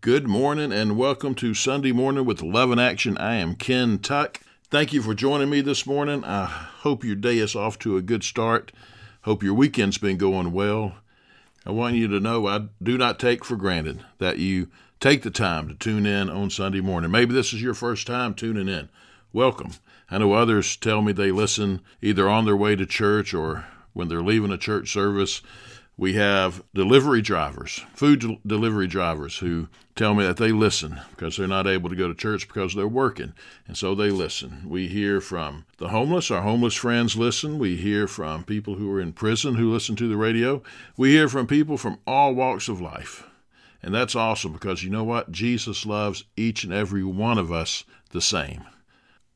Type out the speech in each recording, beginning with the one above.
Good morning and welcome to Sunday Morning with Love and Action. I am Ken Tuck. Thank you for joining me this morning. I hope your day is off to a good start. Hope your weekend's been going well. I want you to know I do not take for granted that you take the time to tune in on Sunday morning. Maybe this is your first time tuning in. Welcome. I know others tell me they listen either on their way to church or when they're leaving a church service. We have delivery drivers, food del- delivery drivers who tell me that they listen because they're not able to go to church because they're working. And so they listen. We hear from the homeless, our homeless friends listen. We hear from people who are in prison who listen to the radio. We hear from people from all walks of life. And that's awesome because you know what? Jesus loves each and every one of us the same.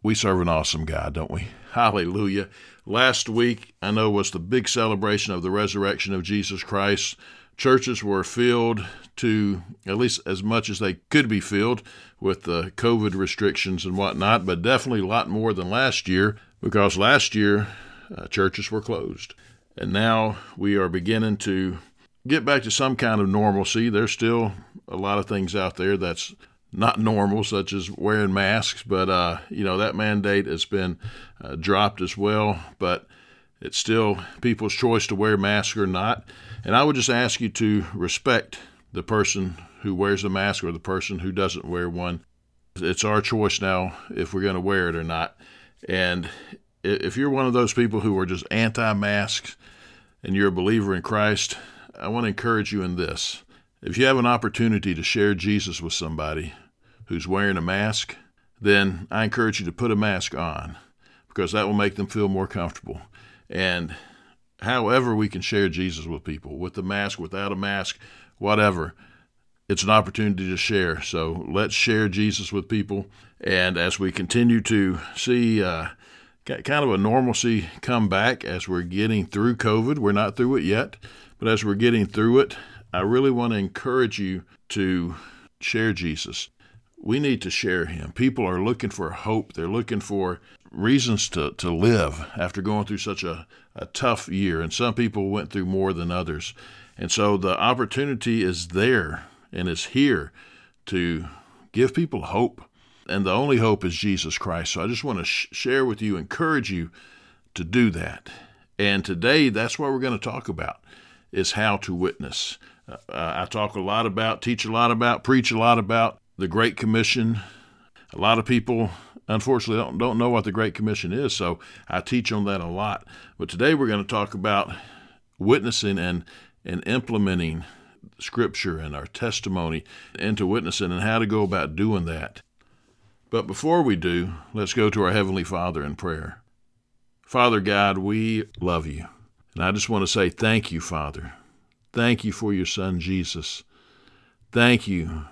We serve an awesome God, don't we? Hallelujah. Last week, I know, was the big celebration of the resurrection of Jesus Christ. Churches were filled to at least as much as they could be filled with the COVID restrictions and whatnot, but definitely a lot more than last year because last year uh, churches were closed. And now we are beginning to get back to some kind of normalcy. There's still a lot of things out there that's not normal, such as wearing masks, but uh, you know that mandate has been uh, dropped as well. But it's still people's choice to wear masks or not. And I would just ask you to respect the person who wears a mask or the person who doesn't wear one. It's our choice now if we're going to wear it or not. And if you're one of those people who are just anti masks and you're a believer in Christ, I want to encourage you in this. If you have an opportunity to share Jesus with somebody who's wearing a mask, then I encourage you to put a mask on because that will make them feel more comfortable. And however we can share Jesus with people, with the mask, without a mask, whatever, it's an opportunity to share. So let's share Jesus with people. And as we continue to see uh, kind of a normalcy come back as we're getting through COVID, we're not through it yet, but as we're getting through it, I really want to encourage you to share Jesus we need to share him. People are looking for hope. They're looking for reasons to, to live after going through such a, a tough year. And some people went through more than others. And so the opportunity is there and is here to give people hope. And the only hope is Jesus Christ. So I just want to sh- share with you, encourage you to do that. And today, that's what we're going to talk about is how to witness. Uh, I talk a lot about, teach a lot about, preach a lot about the Great Commission. A lot of people, unfortunately, don't, don't know what the Great Commission is, so I teach on that a lot. But today we're going to talk about witnessing and, and implementing Scripture and our testimony into witnessing and how to go about doing that. But before we do, let's go to our Heavenly Father in prayer. Father God, we love you. And I just want to say thank you, Father. Thank you for your Son, Jesus. Thank you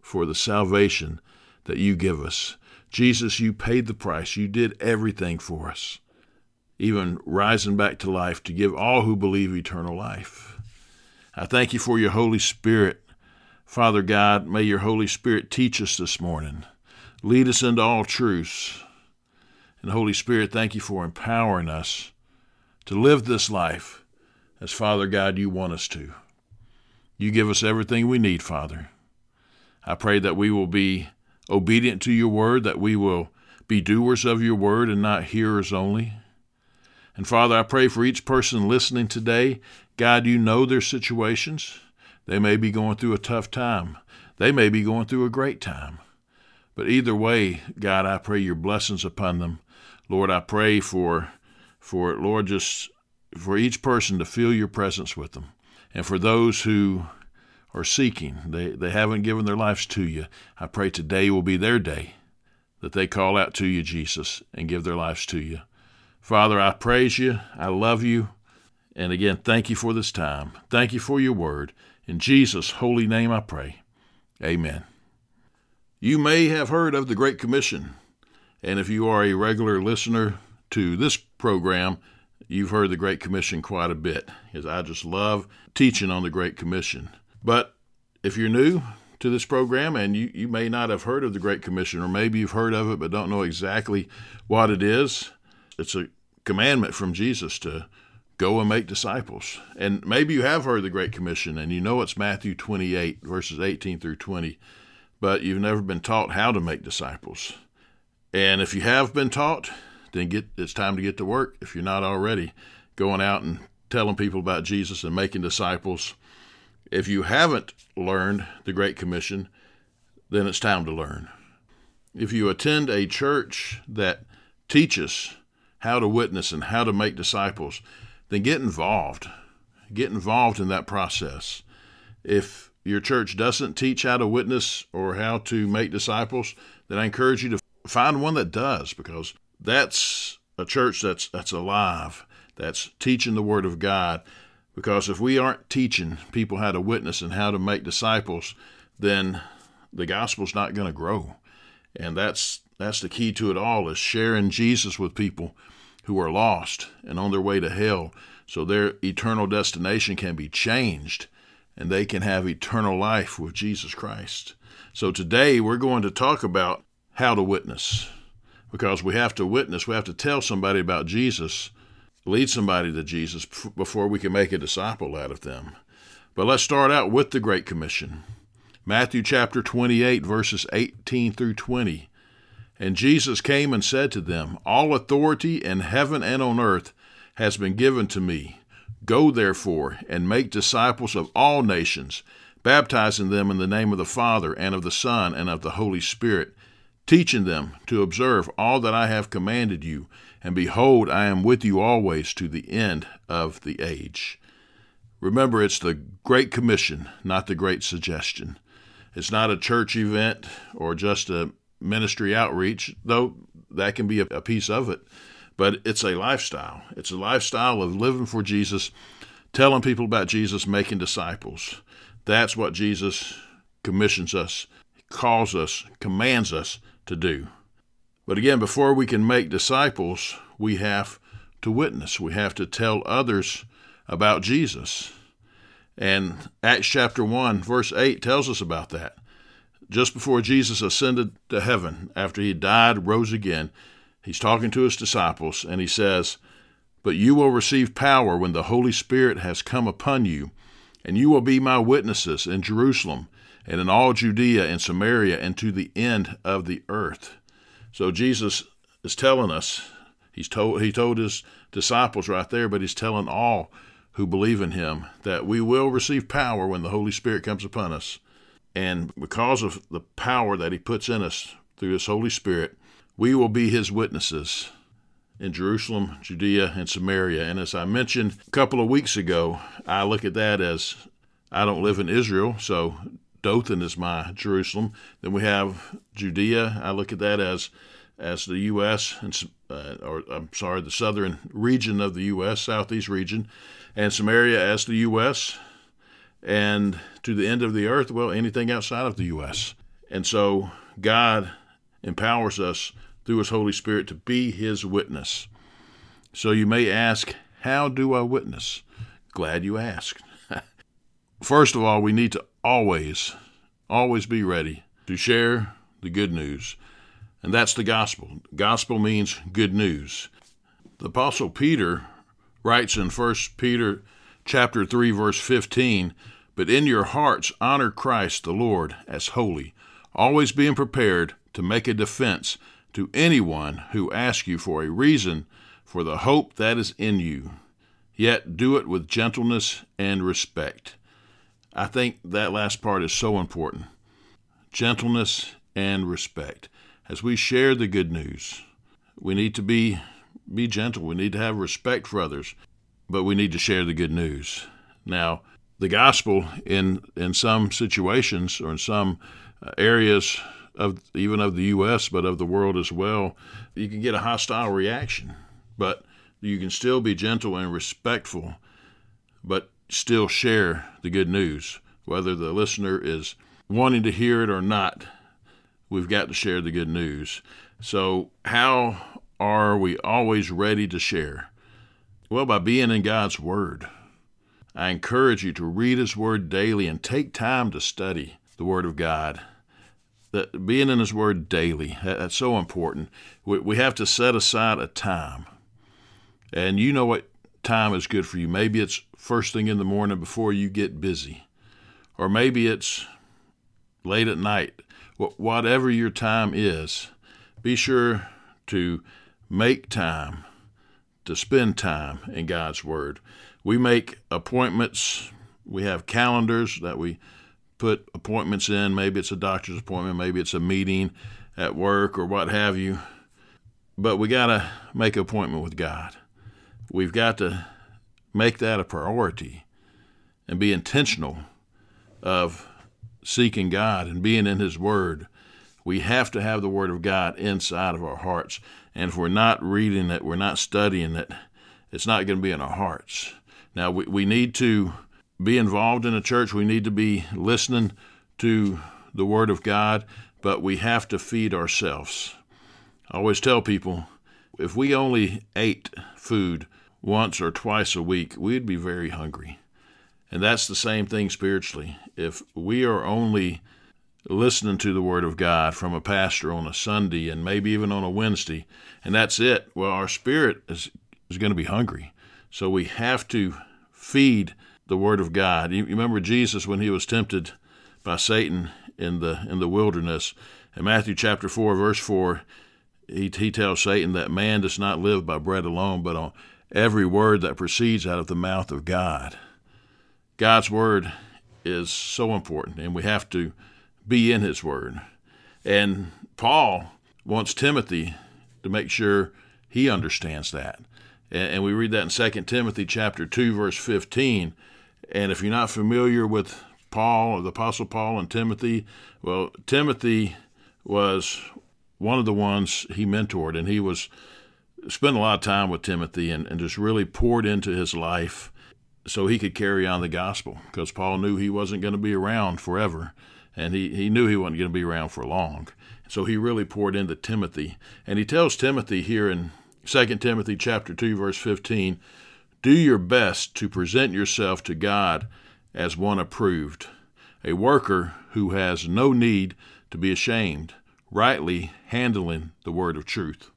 for the salvation that you give us. Jesus, you paid the price. You did everything for us, even rising back to life to give all who believe eternal life. I thank you for your Holy Spirit. Father God, may your Holy Spirit teach us this morning. Lead us into all truths. And Holy Spirit, thank you for empowering us to live this life as Father God you want us to. You give us everything we need, Father. I pray that we will be obedient to your word, that we will be doers of your word and not hearers only. And Father, I pray for each person listening today. God, you know their situations. They may be going through a tough time, they may be going through a great time. But either way, God, I pray your blessings upon them. Lord, I pray for for Lord just for each person to feel your presence with them. And for those who are seeking, they, they haven't given their lives to you, I pray today will be their day that they call out to you, Jesus, and give their lives to you. Father, I praise you. I love you. And again, thank you for this time. Thank you for your word. In Jesus' holy name I pray. Amen. You may have heard of the Great Commission. And if you are a regular listener to this program, you've heard the Great Commission quite a bit, because I just love teaching on the Great Commission. But if you're new to this program and you, you may not have heard of the Great Commission, or maybe you've heard of it but don't know exactly what it is, it's a commandment from Jesus to go and make disciples. And maybe you have heard the Great Commission and you know it's Matthew 28, verses 18 through 20, but you've never been taught how to make disciples. And if you have been taught, then get it's time to get to work if you're not already going out and telling people about Jesus and making disciples. If you haven't learned the Great Commission, then it's time to learn. If you attend a church that teaches how to witness and how to make disciples, then get involved. Get involved in that process. If your church doesn't teach how to witness or how to make disciples, then I encourage you to find one that does because that's a church that's that's alive, that's teaching the word of God. Because if we aren't teaching people how to witness and how to make disciples, then the gospel's not going to grow. And that's that's the key to it all is sharing Jesus with people who are lost and on their way to hell so their eternal destination can be changed and they can have eternal life with Jesus Christ. So today we're going to talk about how to witness because we have to witness, we have to tell somebody about Jesus, lead somebody to Jesus before we can make a disciple out of them. But let's start out with the Great Commission. Matthew chapter 28, verses 18 through 20. And Jesus came and said to them, All authority in heaven and on earth has been given to me. Go therefore and make disciples of all nations, baptizing them in the name of the Father and of the Son and of the Holy Spirit, teaching them to observe all that I have commanded you. And behold, I am with you always to the end of the age. Remember, it's the Great Commission, not the Great Suggestion. It's not a church event or just a ministry outreach, though that can be a, piece of it. But it's a lifestyle. It's a lifestyle of living for Jesus, telling people about Jesus, making disciples. That's what Jesus commissions us, calls us, commands us to do. But again, before we can make disciples, we have to witness. We have to tell others about Jesus. And Acts chapter 1, verse 8 tells us about that just before Jesus ascended to heaven, after he died, rose again, he's talking to his disciples, and he says, But you will receive power when the Holy Spirit has come upon you, and you will be my witnesses in Jerusalem and in all Judea and Samaria and to the end of the earth. So Jesus is telling us, he's told he told his disciples right there, but he's telling all who believe in him that we will receive power when the Holy Spirit comes upon us. And because of the power that He puts in us through His Holy Spirit, we will be His witnesses in Jerusalem, Judea, and Samaria. And as I mentioned a couple of weeks ago, I look at that as I don't live in Israel, so Dothan is my Jerusalem. Then we have Judea. I look at that as as the U.S. and uh, or I'm sorry, the southern region of the U.S., southeast region, and Samaria as the U.S and to the end of the earth, well, anything outside of the U.S. And so God empowers us through His Holy Spirit to be His witness. So you may ask, How do I witness? Glad you asked. First of all, we need to always, always be ready to share the good news. And that's the gospel. Gospel means good news. The apostle Peter writes in 1 Peter chapter 3 verse 15, but in your hearts honor Christ the Lord as holy, always being prepared to make a defense to anyone who asks you for a reason for the hope that is in you. Yet do it with gentleness and respect. I think that last part is so important. Gentleness and respect. As we share the good news, we need to be be gentle. We need to have respect for others, but we need to share the good news. Now, the gospel in in some situations or in some uh, areas of even of the U.S. but of the world as well, you can get a hostile reaction. But you can still be gentle and respectful, but still share the good news, whether the listener is wanting to hear it or not. We've got to share the good news. So, how are we always ready to share? Well, by being in God's Word. I encourage you to read His Word daily and take time to study the Word of God. That being in His Word daily, that's so important. We, we have to set aside a time. And you know what time is good for you. Maybe it's first thing in the morning before you get busy, or maybe it's late at night. Whatever your time is, be sure to make time to spend time in God's Word. We make appointments, we have calendars that we put appointments in. Maybe it's a doctor's appointment, maybe it's a meeting at work or what have you. But we got to make an appointment with God. We've got to make that a priority and be intentional of seeking God and being in His Word. We have to have the Word of God inside of our hearts. And if we're not reading it, we're not studying it, it's not going to be in our hearts. Now, we, we need to be involved in a church. We need to be listening to the Word of God, but we have to feed ourselves. I always tell people if we only ate food once or twice a week, we'd be very hungry. And that's the same thing spiritually. If we are only listening to the Word of God from a pastor on a Sunday and maybe even on a Wednesday, and that's it, well, our spirit is, is going to be hungry. So we have to feed the Word of God. You, remember Jesus when he was tempted by Satan in the in the wilderness. In Matthew chapter four, verse four, he, he tells Satan that man does not live by bread alone, but on every word that proceeds out of the mouth of God. God's word is so important, and we have to be in his word. And Paul wants Timothy to make sure he understands that. And, we read that in 2 Timothy chapter 2, verse 15. And if you're not familiar with Paul or the Apostle Paul and Timothy, well, Timothy was one of the ones he mentored, and he was spent a lot of time with Timothy and, and just really poured into his life so he could carry on the gospel because Paul knew he wasn't going to be around forever and he, he knew he wasn't going to be around for long. So he really poured into Timothy. And he tells Timothy here in 2 Timothy chapter 2 verse 15, do your best to present yourself to God as one approved, a worker who has no need to be ashamed, rightly handling the word of truth.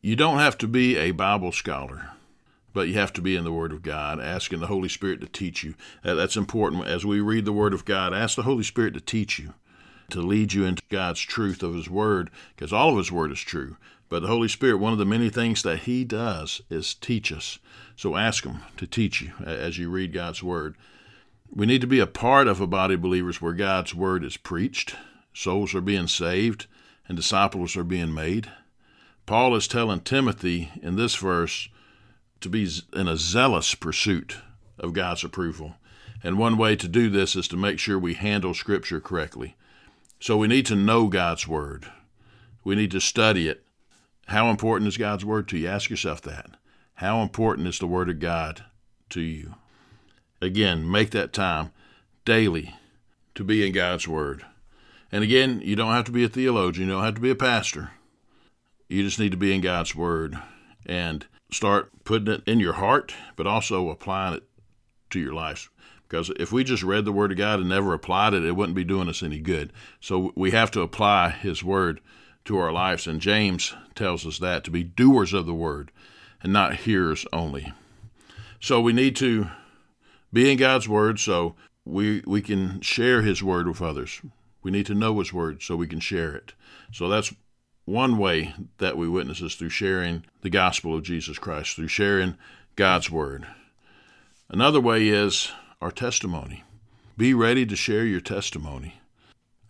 You don't have to be a Bible scholar, but you have to be in the Word of God, asking the Holy Spirit to teach you. Uh, that's important. As we read the Word of God, ask the Holy Spirit to teach you, to lead you into God's truth of His Word, because all of His Word is true. But the Holy Spirit, one of the many things that He does is teach us. So ask Him to teach you as you read God's Word. We need to be a part of a body of believers where God's Word is preached, souls are being saved, and disciples are being made. Paul is telling Timothy in this verse to be in a zealous pursuit of God's approval. And one way to do this is to make sure we handle Scripture correctly. So we need to know God's Word. We need to study it. How important is God's Word to you? Ask yourself that. How important is the Word of God to you? Again, make that time daily to be in God's Word. And again, you don't have to be a theologian, you don't have to be a pastor. You just need to be in God's Word and start putting it in your heart, but also applying it to your life. Because if we just read the Word of God and never applied it, it wouldn't be doing us any good. So we have to apply His Word to our lives. And James tells us that to be doers of the Word and not hearers only. So we need to be in God's Word so we, we can share His Word with others. We need to know His Word so we can share it. So that's one way that we witness is through sharing the gospel of Jesus Christ, through sharing God's word. Another way is our testimony. Be ready to share your testimony.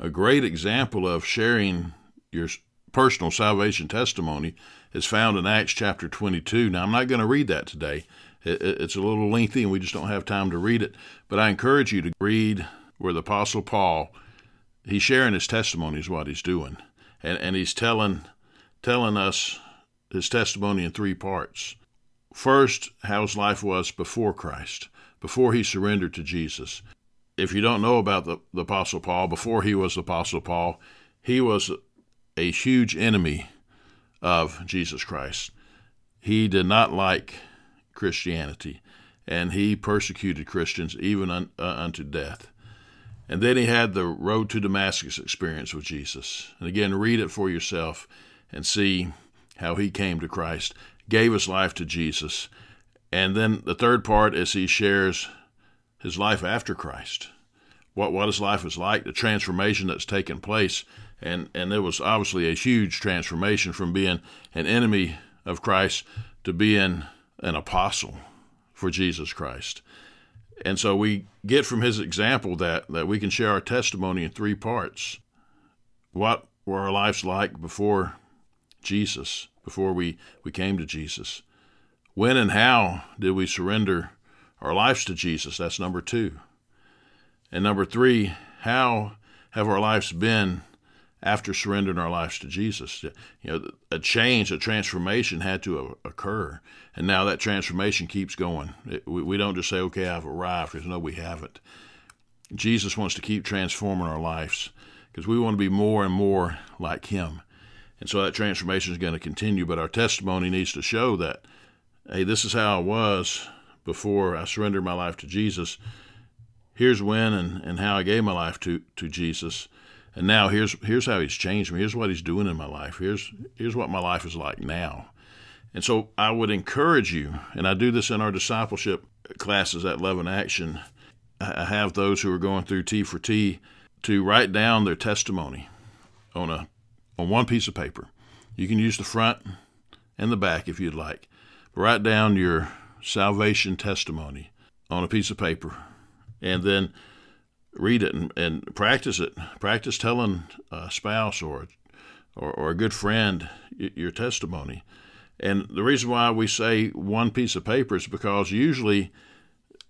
A great example of sharing your personal salvation testimony is found in Acts chapter 22. Now, I'm not going to read that today. It's a little lengthy and we just don't have time to read it, but I encourage you to read where the Apostle Paul, he's sharing his testimony, is what he's doing and, and he's telling telling us his testimony in three parts. First, how his life was before Christ, before he surrendered to Jesus. If you don't know about the, the Apostle Paul, before he was Apostle Paul, he was a huge enemy of Jesus Christ. He did not like Christianity, and he persecuted Christians even un, uh, unto death. And then he had the road to Damascus experience with Jesus. And again, read it for yourself and see how he came to Christ, gave his life to Jesus, And then the third part is he shares his life after Christ. What what his life was like, the transformation that's taken place. And and it was obviously a huge transformation from being an enemy of Christ to being an apostle for Jesus Christ. And so we get from his example that, that we can share our testimony in three parts. What were our lives like before Jesus, before we, we came to Jesus? When and how did we surrender our lives to Jesus? That's number two. And number three, how have our lives been after surrendering our lives to Jesus. You know, a change, a transformation had to occur, and now that transformation keeps going. It, we, we don't just say, "Okay, I've arrived," because no, we haven't. Jesus wants to keep transforming our lives because we want to be more and more like Him, and so that transformation is going to continue. But our testimony needs to show that, hey, this is how I was before I surrendered my life to Jesus. Here's when and, and how I gave my life to, to Jesus and now here's here's how he's changed me. Here's what he's doing in my life. Here's here's what my life is like now. And so I would encourage you, and I do this in our discipleship classes at Love and Action. I have those who are going through T for T to write down their testimony on a on one piece of paper. You can use the front and the back if you'd like. Write down your salvation testimony on a piece of paper. And then read it and, and practice it. Practice telling a spouse or, or, or a good friend your testimony. And the reason why we say one piece of paper is because usually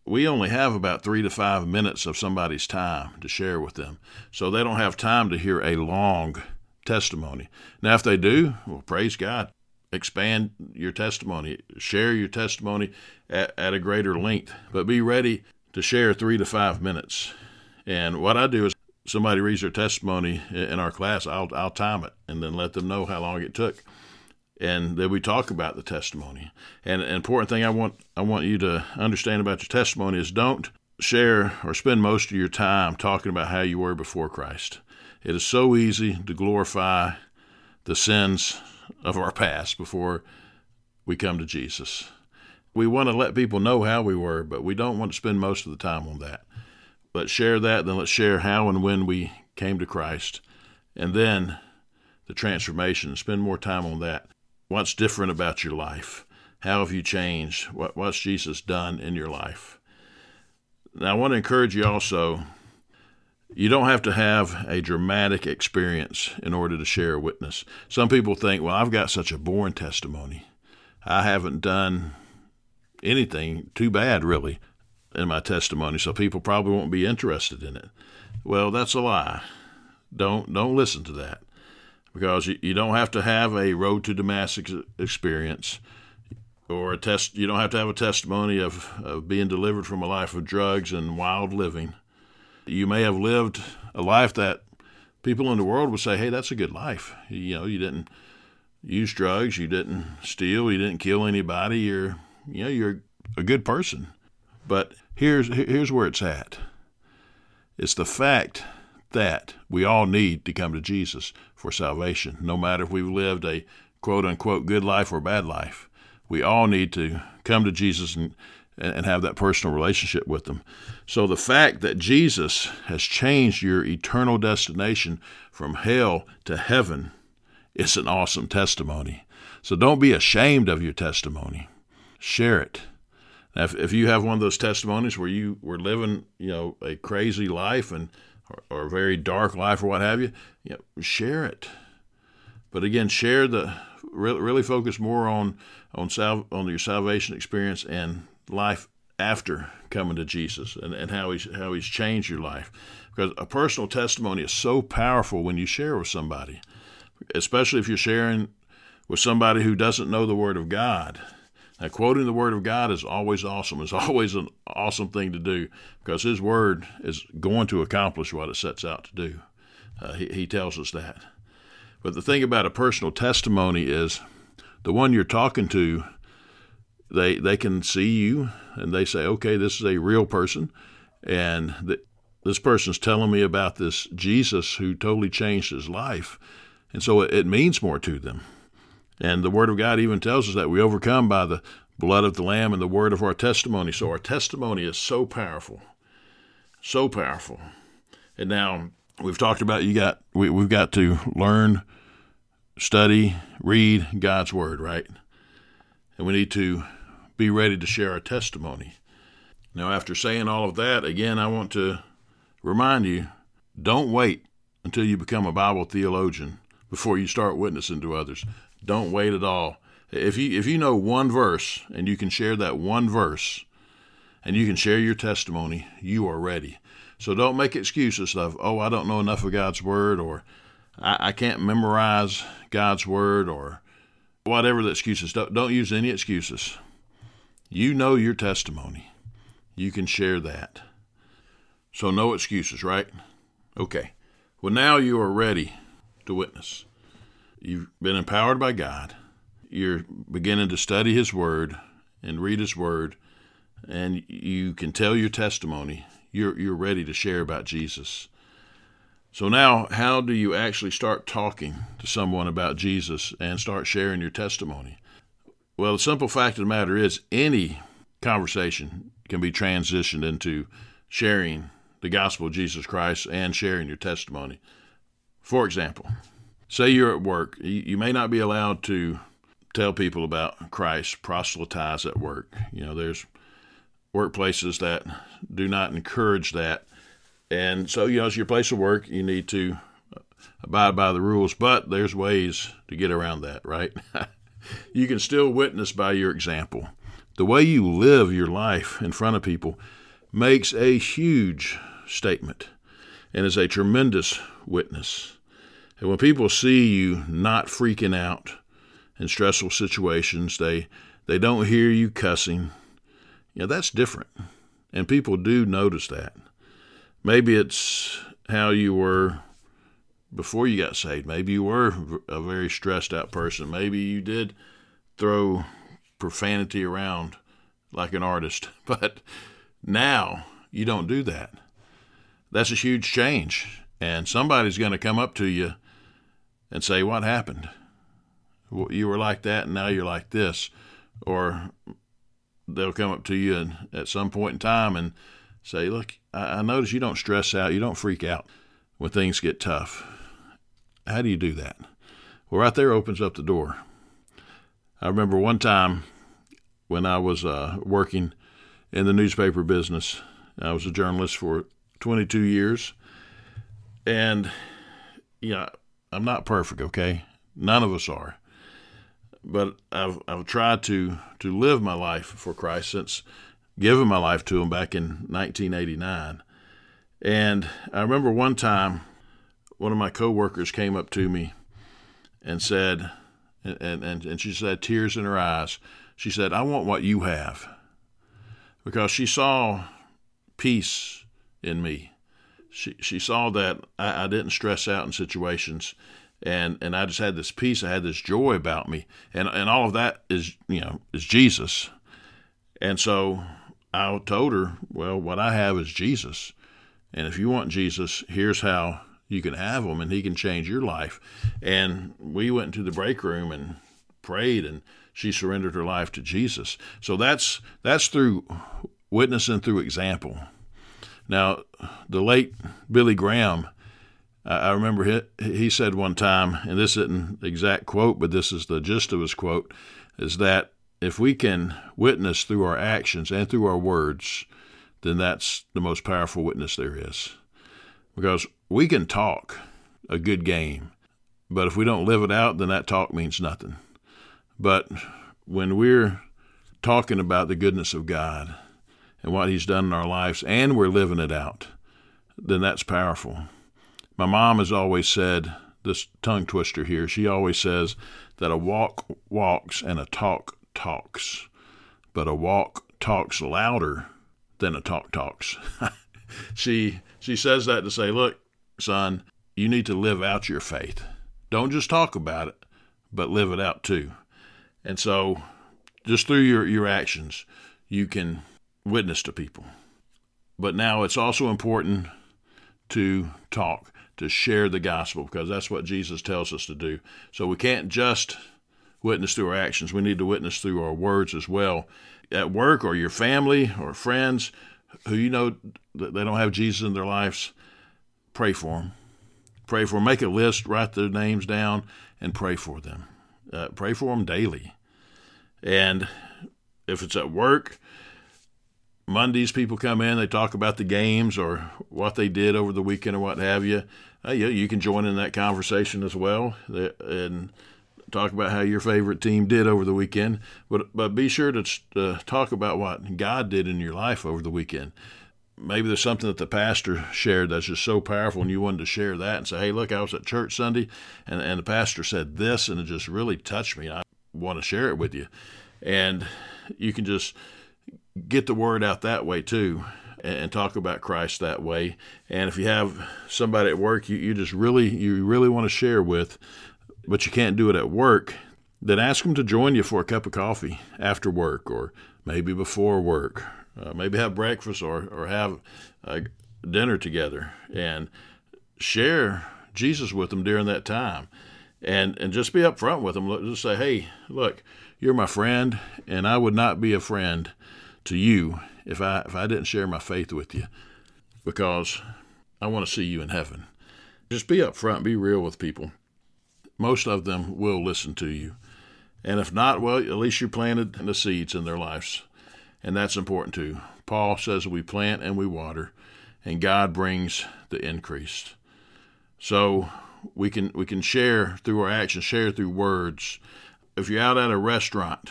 we only have about three to five minutes of somebody's time to share with them. So they don't have time to hear a long testimony. Now, if they do, well, praise God. Expand your testimony, share your testimony at, at a greater length, but be ready to share three to five minutes. And what I do is somebody reads their testimony in our class, I'll, I'll time it and then let them know how long it took. And then we talk about the testimony. And an important thing I want I want you to understand about your testimony is don't share or spend most of your time talking about how you were before Christ. It is so easy to glorify the sins of our past before we come to Jesus. We want to let people know how we were, but we don't want to spend most of the time on that let's share that. Then let's share how and when we came to Christ. And then the transformation. Spend more time on that. What's different about your life? How have you changed? What, what's Jesus done in your life? Now, I want to encourage you also you don't have to have a dramatic experience in order to share a witness. Some people think, well, I've got such a boring testimony. I haven't done anything too bad, really in my testimony, so people probably won't be interested in it. Well, that's a lie. Don't don't listen to that because you, you don't have to have a road to Damascus experience or a test. You don't have to have a testimony of, of being delivered from a life of drugs and wild living. You may have lived a life that people in the world would say, "Hey, that's a good life." You know, you didn't use drugs, you didn't steal, you didn't kill anybody. You're you know you're a good person. But here's here's where it's at. It's the fact that we all need to come to Jesus for salvation, no matter if we've lived a quote unquote good life or bad life. We all need to come to Jesus and and have that personal relationship with them. So the fact that Jesus has changed your eternal destination from hell to heaven is an awesome testimony. So don't be ashamed of your testimony. Share it. Now, if, if you have one of those testimonies where you were living, you know, a crazy life and or, or a very dark life or what have you, you know, share it. But again, share the really, really focus more on on sal- on your salvation experience and life after coming to Jesus and, and how he's how he's changed your life. Because a personal testimony is so powerful when you share with somebody, especially if you're sharing with somebody who doesn't know the Word of God now, quoting the Word of God is always awesome. It's always an awesome thing to do because His Word is going to accomplish what it sets out to do. Uh, he, he tells us that. But the thing about a personal testimony is the one you're talking to, they, they can see you and they say, okay, this is a real person. And th- this person's telling me about this Jesus who totally changed his life. And so it, it means more to them. And the Word of God even tells us that we overcome by the blood of the Lamb and the word of our testimony. So our testimony is so powerful, so powerful. And now we've talked about you got we, we've got to learn, study, read God's word, right? And we need to be ready to share our testimony. Now, after saying all of that, again, I want to remind you don't wait until you become a Bible theologian before you start witnessing to others. Don't wait at all. If you if you know one verse and you can share that one verse and you can share your testimony, you are ready. So don't make excuses of, oh, I don't know enough of God's word or I, I can't memorize God's word or whatever the excuses. Don't, don't use any excuses. You know your testimony. You can share that. So no excuses, right? Okay. Well, now you are ready to witness. You've been empowered by God. You're beginning to study His Word and read His Word, and you can tell your testimony. You're, you're ready to share about Jesus. So now, how do you actually start talking to someone about Jesus and start sharing your testimony? Well, the simple fact of the matter is, any conversation can be transitioned into sharing the gospel of Jesus Christ and sharing your testimony. For example, say you're at work, you may not be allowed to tell people about Christ, proselytize at work. You know, there's workplaces that do not encourage that. And so, you know, as your place of work, you need to abide by the rules, but there's ways to get around that, right? you can still witness by your example. The way you live your life in front of people makes a huge statement and is a tremendous witness. And when people see you not freaking out in stressful situations, they they don't hear you cussing. You know, that's different. And people do notice that. Maybe it's how you were before you got saved. Maybe you were a very stressed out person. Maybe you did throw profanity around like an artist. But now you don't do that. That's a huge change. And somebody's going to come up to you and say, What happened? You were like that, and now you're like this. Or they'll come up to you and, at some point in time and say, Look, I, I notice you don't stress out, you don't freak out when things get tough. How do you do that? Well, right there opens up the door. I remember one time when I was uh, working in the newspaper business. I was a journalist for 22 years. And, yeah, I'm not perfect, okay? None of us are. But I've, I've tried to, to live my life for Christ since giving my life to Him back in 1989. And I remember one time one of my coworkers came up to me and said, and, and, and she said, tears in her eyes, she said, I want what you have. Because she saw peace in me. She, she saw that I, I didn't stress out in situations and, and I just had this peace. I had this joy about me. And, and all of that is, you know, is Jesus. And so I told her, well, what I have is Jesus. And if you want Jesus, here's how you can have him and he can change your life. And we went into the break room and prayed and she surrendered her life to Jesus. So that's that's through witnessing through example. Now, the late Billy Graham, I remember he, he said one time, and this isn't exact quote, but this is the gist of his quote, is that if we can witness through our actions and through our words, then that's the most powerful witness there is. Because we can talk a good game, but if we don't live it out, then that talk means nothing. But when we're talking about the goodness of God and what He's done in our lives and we're living it out, then that's powerful. My mom has always said, this tongue twister here, she always says that a walk walks and a talk talks, but a walk talks louder than a talk talks. she she says that to say, look, son, you need to live out your faith. Don't just talk about it, but live it out too. And so, just through your, your actions, you can witness to people. But now it's also important to talk, to share the gospel, because that's what Jesus tells us to do. So we can't just witness through our actions, we need to witness through our words as well. At work or your family or friends who you know that they don't have Jesus in their lives, pray for them. Pray for them. Make a list, write their names down, and pray for them. Uh, pray for them daily. And if it's at work, Mondays people come in, they talk about the games or what they did over the weekend or what have you. Uh, yeah, you can join in that conversation as well and talk about how your favorite team did over the weekend. But but be sure to uh, talk about what God did in your life over the weekend. Maybe there's something that the pastor shared that's just so powerful, and you wanted to share that and say, "Hey, look, I was at church Sunday, and and the pastor said this, and it just really touched me. I want to share it with you." And you can just get the word out that way too and talk about Christ that way. And if you have somebody at work you, you just really you really want to share with, but you can't do it at work, then ask them to join you for a cup of coffee after work or maybe before work. Uh, maybe have breakfast or or have uh, dinner together and share Jesus with them during that time. And and just be upfront with them. Just say, "Hey, look, you're my friend, and I would not be a friend to you if I if I didn't share my faith with you, because I want to see you in heaven. Just be upfront, be real with people. Most of them will listen to you, and if not, well, at least you planted the seeds in their lives, and that's important too. Paul says we plant and we water, and God brings the increase. So we can we can share through our actions, share through words. If you're out at a restaurant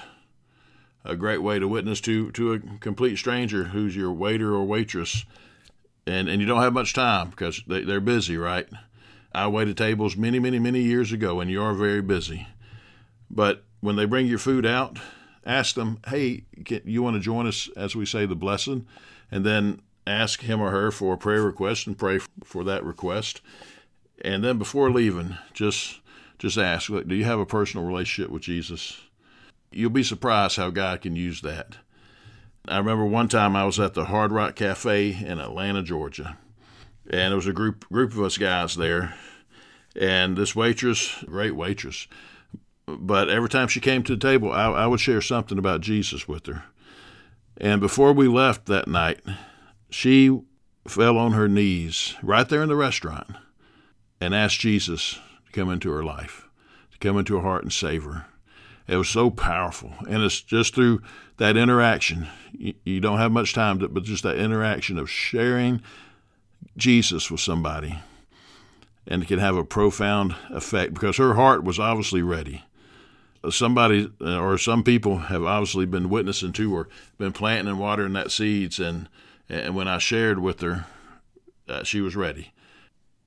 a great way to witness to to a complete stranger who's your waiter or waitress, and and you don't have much time because they, they're busy, right? I waited tables many, many, many years ago, and you are very busy. But when they bring your food out, ask them, "Hey, can, you want to join us as we say the blessing?" And then ask him or her for a prayer request and pray for that request. And then before leaving, just just ask, "Do you have a personal relationship with Jesus?" You'll be surprised how God can use that. I remember one time I was at the Hard Rock Cafe in Atlanta, Georgia, and there was a group group of us guys there, and this waitress, great waitress, but every time she came to the table, I, I would share something about Jesus with her. And before we left that night, she fell on her knees right there in the restaurant and asked Jesus to come into her life, to come into her heart and save her. It was so powerful. And it's just through that interaction. You, don't have much time, to, but just that interaction of sharing Jesus with somebody. And it can have a profound effect because her heart was obviously ready. Somebody uh, or some people have obviously been witnessing to or been planting and watering that seeds. And, and when I shared with her, uh, she was ready.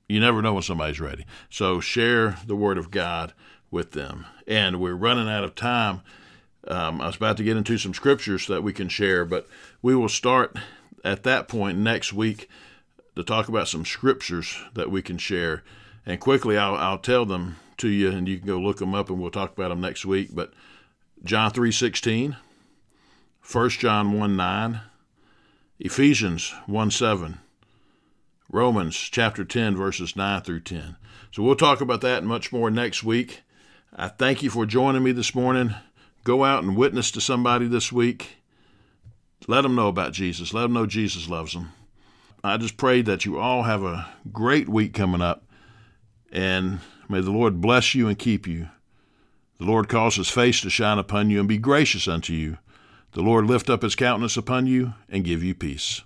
You never know when somebody's ready. So share the word of God with them. And we're running out of time. Um, I was about to get into some scriptures that we can share, but we will start at that point next week to talk about some scriptures that we can share. And quickly, I'll, I'll tell them to you, and you can go look them up, and we'll talk about them next week. But John three sixteen, 1 John 1 9, Ephesians 1 7, Romans chapter 10, verses 9 through 10. So we'll talk about that much more next week. I thank you for joining me this morning. Go out and witness to somebody this week. Let them know about Jesus. Let them know Jesus loves them. I just pray that you all have a great week coming up, and may the Lord bless you and keep you. The Lord cause his face to shine upon you and be gracious unto you. The Lord lift up his countenance upon you and give you peace.